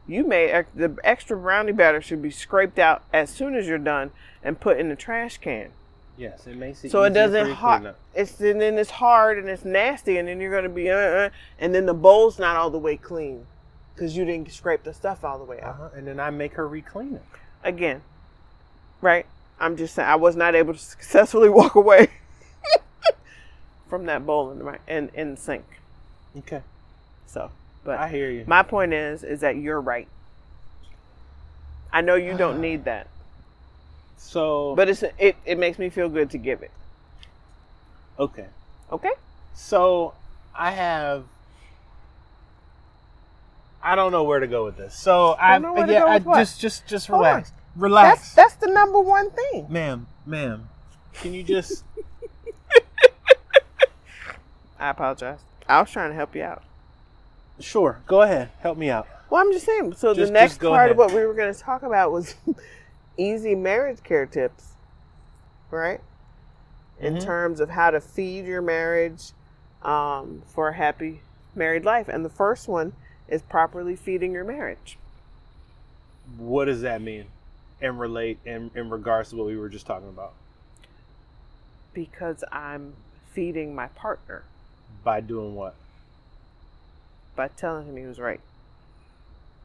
You may the extra brownie batter should be scraped out as soon as you're done and put in the trash can. Yes, it makes it so it doesn't hot. It's and then it's hard and it's nasty, and then you're gonna be uh, uh and then the bowl's not all the way clean because you didn't scrape the stuff all the way out. Uh-huh. And then I make her re-clean it. Again, right? I'm just saying I was not able to successfully walk away from that bowl in the in, in the sink. Okay, So, but I hear you. my point is, is that you're right. I know you don't need that, so, but it's it. It makes me feel good to give it. okay, Okay. so I have. I don't know where to go with this. So I, know where to yeah, go I just, just, just relax, relax, That's that's the number one thing. ma'am, ma'am. Can you just? I apologize. I was trying to help you out. sure, go ahead, help me out. Well, I'm just saying. So Just- the next part of what we were going to talk about was easy marriage care tips, right? In Mhm. terms of how to feed your marriage um, for a happy married life, and the first one is properly feeding your marriage. What does that mean? And relate in in regards to what we were just talking about Because I'm feeding my partner by doing what? by telling him he was right.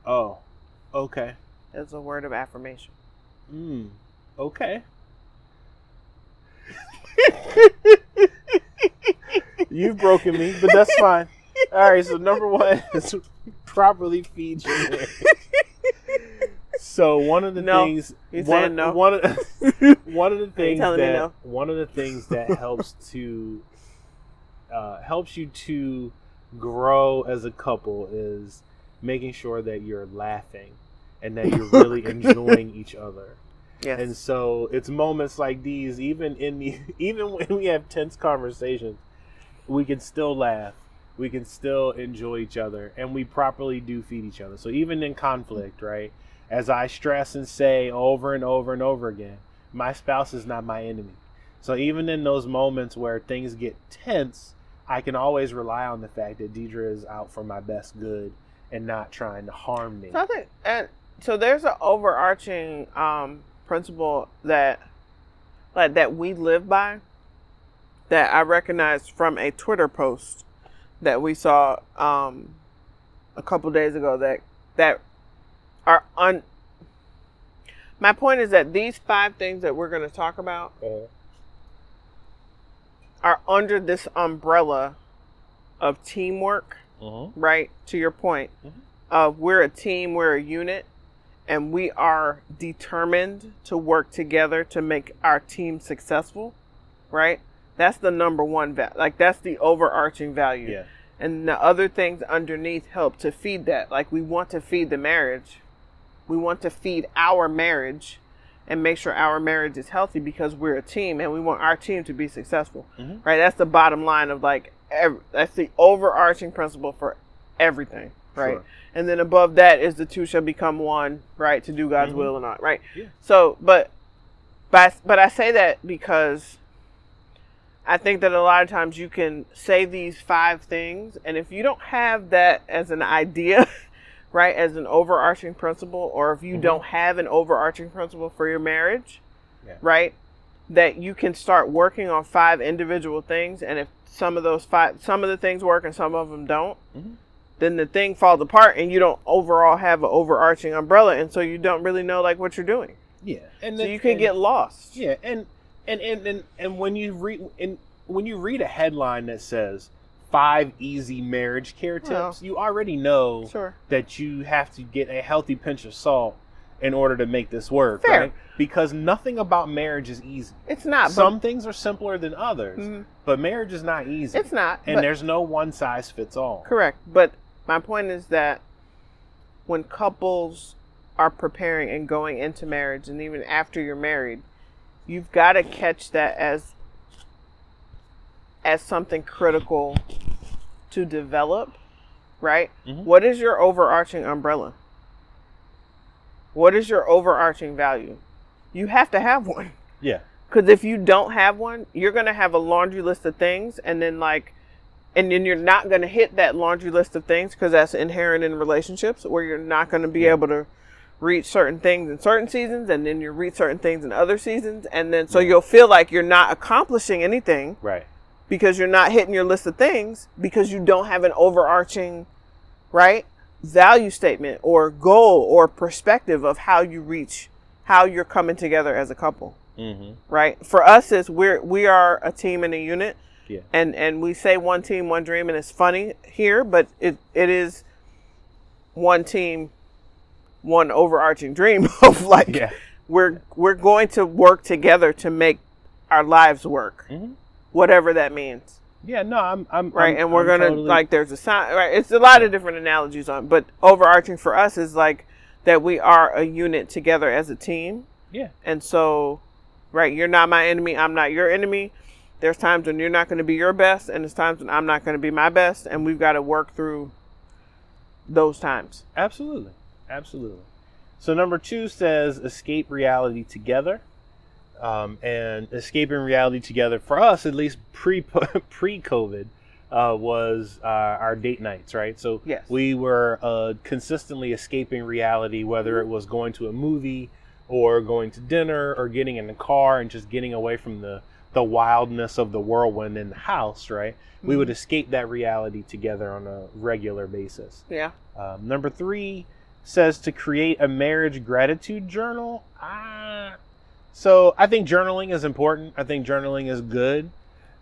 Oh, okay. It's a word of affirmation. Mm, okay. You've broken me, but that's fine. All right, so number one is properly feed your marriage. So one of the No. things, He's one, no. one of one of the things that no? one of the things that helps to uh, helps you to grow as a couple is making sure that you're laughing and that you're really enjoying each other. Yes. And so it's moments like these, even in the even when we have tense conversations, we can still laugh. We can still enjoy each other, and we properly do feed each other. So even in conflict, right? As I stress and say over and over and over again, my spouse is not my enemy. So even in those moments where things get tense, I can always rely on the fact that Deidre is out for my best good and not trying to harm me. So I think, and so there's an overarching um, principle that, like that we live by, that I recognized from a Twitter post that we saw um, a couple days ago. That that are un. My point is that these five things that we're going to talk about Uh, are under this umbrella of teamwork uh-huh. right to your point Mhm. of we're a team we're a unit and we are determined to work together to make our team successful right? That's the number one va- like that's the overarching value. Yeah. and the other things underneath help to feed that. Like we want to feed the marriage. We want to feed our marriage and make sure our marriage is healthy because we're a team and we want our team to be successful. Mhm. right? That's the bottom line of like ev- that's the overarching principle for everything right Sure. and then above that is the two shall become one right to do god's Mhm. will and all right Yeah. so but but but i say that because I think that a lot of times you can say these five things, and if you don't have that as an idea, right, as an overarching principle, or if you Mhm. don't have an overarching principle for your marriage, Yeah. right, that you can start working on five individual things, and if some of those five, some of the things work and some of them don't, Mhm. Then the thing falls apart, and you don't overall have an overarching umbrella, and so you don't really know like what you're doing. Yeah. And So then- you can and- get lost. Yeah, and and and and, and when you read and when you read a headline that says five easy marriage care tips, Well, you already know Sure. that you have to get a healthy pinch of salt in order to make this work, Fair. right? Because nothing about marriage is easy. It's not. Some things are simpler than others, Mhm. but marriage is not easy. it's not. and there's no one size fits all. Correct. But my point is that when couples are preparing and going into marriage, and even after you're married, you've got to catch that as as something critical to develop, right? Mhm. What is your overarching umbrella? What is your overarching value? You have to have one Yeah. Because if you don't have one, you're gonna have a laundry list of things, and then like, and then you're not gonna hit that laundry list of things because that's inherent in relationships, where you're not gonna be able to reach certain things in certain seasons, and then you reach certain things in other seasons, and then so you'll feel like you're not accomplishing anything Right. because you're not hitting your list of things because you don't have an overarching, right, value statement or goal or perspective of how you reach, how you're coming together as a couple Mm-hmm. right? For us, is we're we are a team and a unit, Yeah. and and we say one team, one dream, and it's funny here, but it it is one team, one overarching dream of like Yeah. we're we're going to work together to make our lives work, Mm-hmm. whatever that means, Yeah. No, I'm. I'm right? I'm- and we're I'm gonna totally- like there's a sign, right? It's a lot of different analogies on, but overarching for us is like that we are a unit together as a team. Yeah. And so, right, you're not my enemy. I'm not your enemy. There's times when you're not going to be your best, and there's times when I'm not going to be my best, and we've got to work through those times. Absolutely. Absolutely. So number two says escape reality together. Um, and escaping reality together for us, at least pre pre COVID, uh, was uh, our date nights, right? So Yes. we were uh, consistently escaping reality, whether it was going to a movie or going to dinner or getting in the car and just getting away from the the wildness of the whirlwind in the house, right? We would escape that reality together on a regular basis. Yeah. Um, number three says to create a marriage gratitude journal. Ah, so I think journaling is important. I think journaling is good.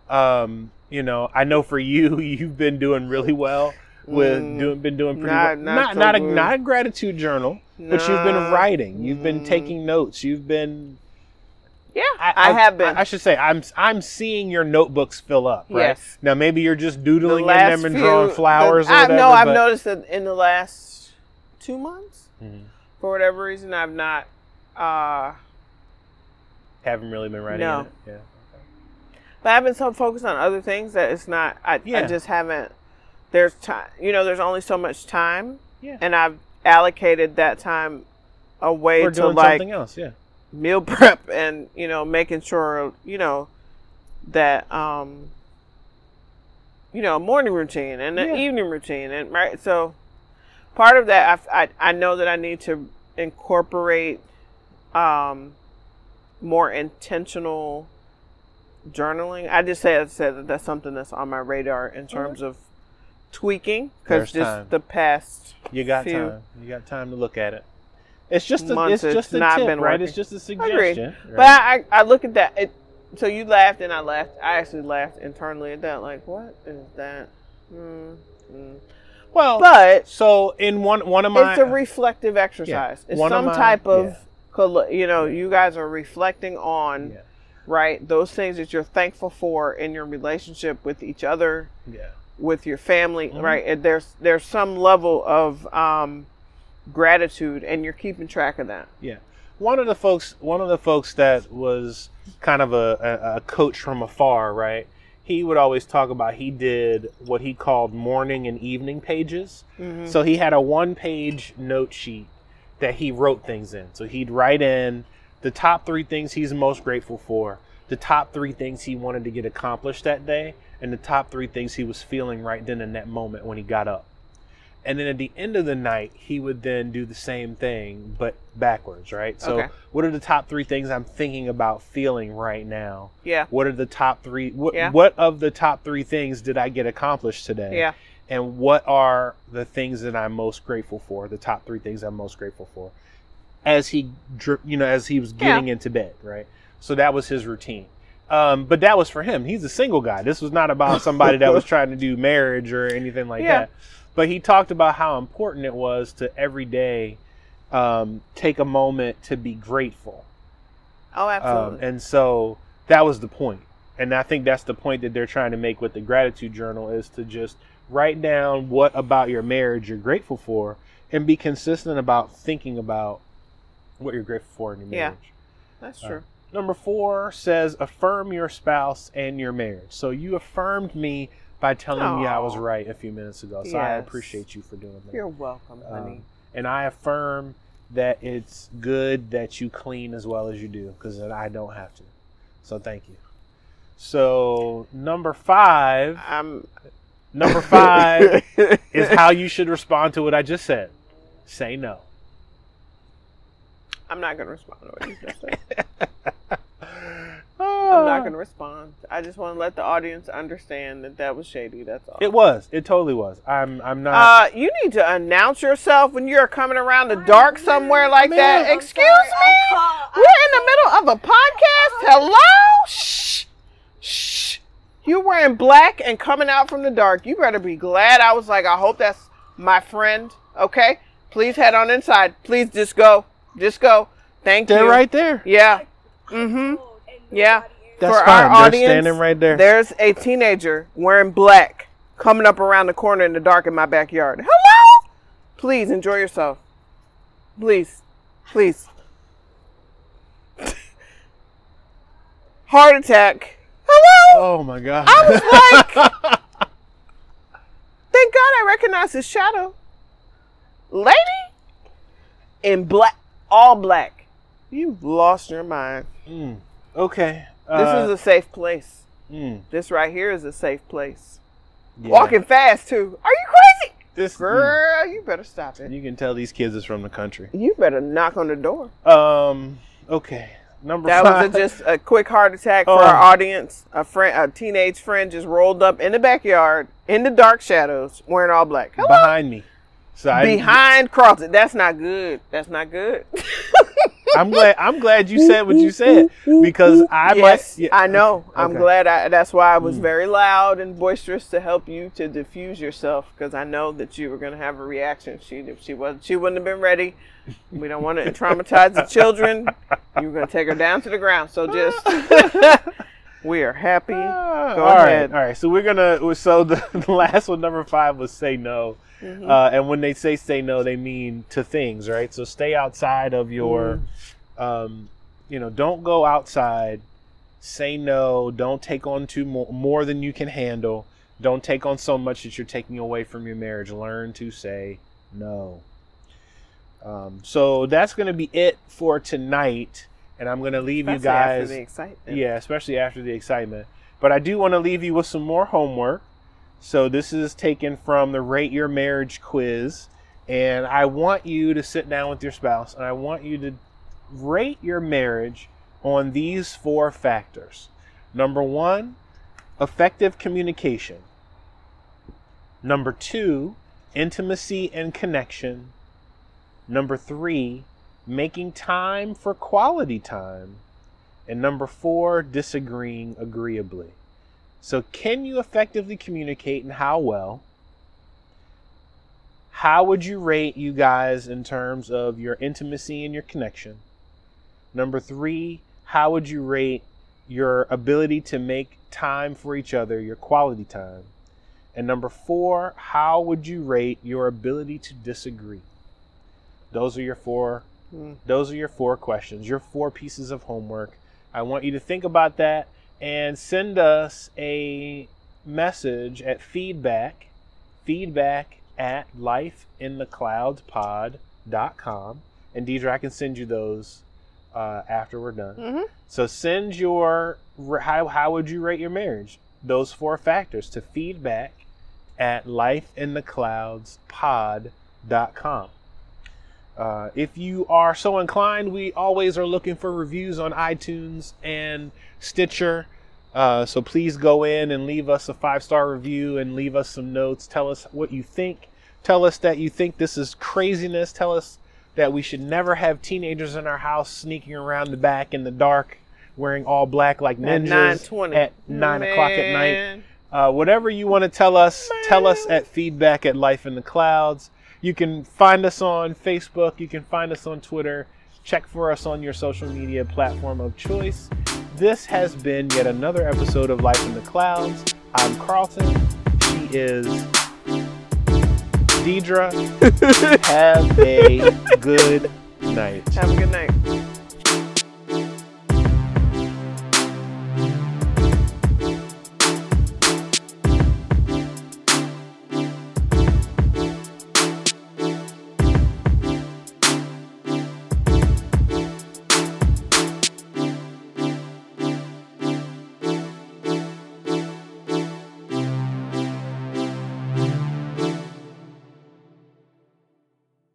Um, you know, I know for you, you've been doing really well with Mm, doing been doing pretty not- well. not Not so not a not a gratitude journal, but you've been writing. You've been Mm. taking notes. You've been. Yeah, I, have been. I, I should say I'm I'm seeing your notebooks fill up. Right Yes. now, maybe you're just The doodling in them and few- drawing flowers the- or I, whatever. no, I've but- noticed that in the last two months, Mhm. for whatever reason, I've not. Uh, haven't really been writing. No. it. Yeah. But I've been so focused on other things that it's not. I, I just haven't. There's time. You know, there's only so much time, Yeah. and I've allocated that time away Or to doing like something else. Yeah. Meal prep and you know making sure you know that um you know morning routine and the Yeah. evening routine and right so part of that I, I I know that I need to incorporate um more intentional journaling. I just said said that that's something that's on my radar in terms of tweaking because just time. the past You got few time. You got time to look at it. It's just a, months it's just it's a not tip, been right? working. It's just a suggestion. But right? I, I look at that. It, so you laughed and I laughed. I actually laughed internally at that. Like, what is that? Mm, mm. well, But so in one one of my it's a reflective exercise. it's One of some my- type of, yeah. you know, you guys are reflecting on, yeah, right, those things that you're thankful for in your relationship with each other, yeah. with your family, Mhm. right? And there's there's some level of um, gratitude, and you're keeping track of that. Yeah. One of the folks, one of the folks that was kind of a, a, a coach from afar, right? He would always talk about he did what he called morning and evening pages. Mhm. So he had a one page note sheet that he wrote things in. So he'd write in the top three things he's most grateful for, the top three things he wanted to get accomplished that day, and the top three things he was feeling right then in that moment when he got up. And then at the end of the night, he would then do the same thing, but backwards, right? So, Okay. what are the top three things I'm thinking about feeling right now? Yeah, What are the top three? What, Yeah. what of the top three things did I get accomplished today? yeah, and what are the things that I'm most grateful for? The top three things I'm most grateful for. As he, you know, as he was getting into bed, right? So that was his routine. Um, but that was for him. He's a single guy. This was not about somebody that was trying to do marriage or anything like Yeah. that. But he talked about how important it was to every day um, take a moment to be grateful. oh, Um, absolutely. and so that was the point. And I think that's the point that they're trying to make with the gratitude journal is to just write down what about your marriage you're grateful for and be consistent about thinking about what you're grateful for in your marriage. Yeah. That's uh, true. Number four says affirm your spouse and your marriage. So you affirmed me by telling me I was right a few minutes ago. So I appreciate you for doing that. You're welcome, honey. Um, and I affirm that it's good that you clean as well as you do because I don't have to. So thank you. So number five, I'm number five is how you should respond to what I just said. Say no. I'm not gonna respond to what you just said. I'm not gonna respond. I just want to let the audience understand that that was shady. That's all. It was. It totally was. I'm. I'm not. Uh, you need to announce yourself when you're coming around the dark somewhere like Man, that. I'm Excuse sorry, me. call- We're in the middle of a podcast. Hello. Shh. Shh. You wearing black and coming out from the dark. You better be glad. I was like, I hope that's my friend. Okay. Please head on inside. Please just go. Just go. Thank you. They're right there. Yeah. Mm-hmm. Yeah. That's For fine. our They're audience, standing right there. There's a teenager wearing black coming up around the corner in the dark in my backyard. Hello? Please enjoy yourself. Please. Please. Heart attack. Hello? Oh my god. I was like, thank God I recognize his shadow. Lady in black, all black. You've lost your mind. Mm, okay. This Uh, is a safe place. mm, This right here is a safe place. yeah. Walking fast too. Are you crazy? This Girl, you better stop mm, it. you can tell these kids is from the country. You better knock on the door. Um. Okay. Number That five. was a, just a quick heart attack for Oh. our audience. A friend, a teenage friend, just rolled up in the backyard in the dark shadows, wearing all black. Hello? behind me. So Behind Carlton. That's not good. That's not good. I'm glad. I'm glad you said what you said because I yes, might. yeah, I know. I'm okay. glad. I, that's why I was Mm. very loud and boisterous to help you to diffuse yourself because I know that you were going to have a reaction. She if she was she wouldn't have been ready. We don't want to traumatize the children. You were going to take her down to the ground. So just we are happy. Ah, Go all right, ahead. all right. So we're gonna. So the, the last one, number five, was say no. Mm-hmm. Uh, and when they say say no, they mean to things, right? So stay outside of your, Mm. um, you know, don't go outside. Say no. Don't take on too more, more than you can handle. Don't take on so much that you're taking away from your marriage. Learn to say no. Um, so that's going to be it for tonight. And I'm going to leave you Especially after guys. the excitement. Yeah, especially after the excitement. But I do want to leave you with some more homework. So this is taken from the Rate Your Marriage quiz. And I want you to sit down with your spouse and I want you to rate your marriage on these four factors. Number one, effective communication. Number two, intimacy and connection. Number three, making time for quality time. And number four, disagreeing agreeably. So, can you effectively communicate and how well? How would you rate you guys in terms of your intimacy and your connection? Number three, how would you rate your ability to make time for each other, your quality time? And number four, how would you rate your ability to disagree? Those are your four Mm. those are your four questions, your four pieces of homework. I want you to think about that and send us a message at feedback, feedback at lifeinthecloudspod.com. And Deidre, I can send you those uh, after we're done. Mhm. So send your, how, how would you rate your marriage? Those four factors to feedback at lifeinthecloudspod.com. Uh, if you are so inclined, we always are looking for reviews on iTunes and Stitcher. Uh, so please go in and leave us a five star review and leave us some notes. Tell us what you think. Tell us that you think this is craziness. Tell us that we should never have teenagers in our house sneaking around the back in the dark wearing all black like ninjas at 9 o'clock at night. Uh, whatever you want to tell us, tell us at feedback at Life in the Clouds. You can find us on Facebook. You can find us on Twitter. Check for us on your social media platform of choice. This has been yet another episode of Life in the Clouds. I'm Carlton. She is Deidre. Have a good night. Have a good night.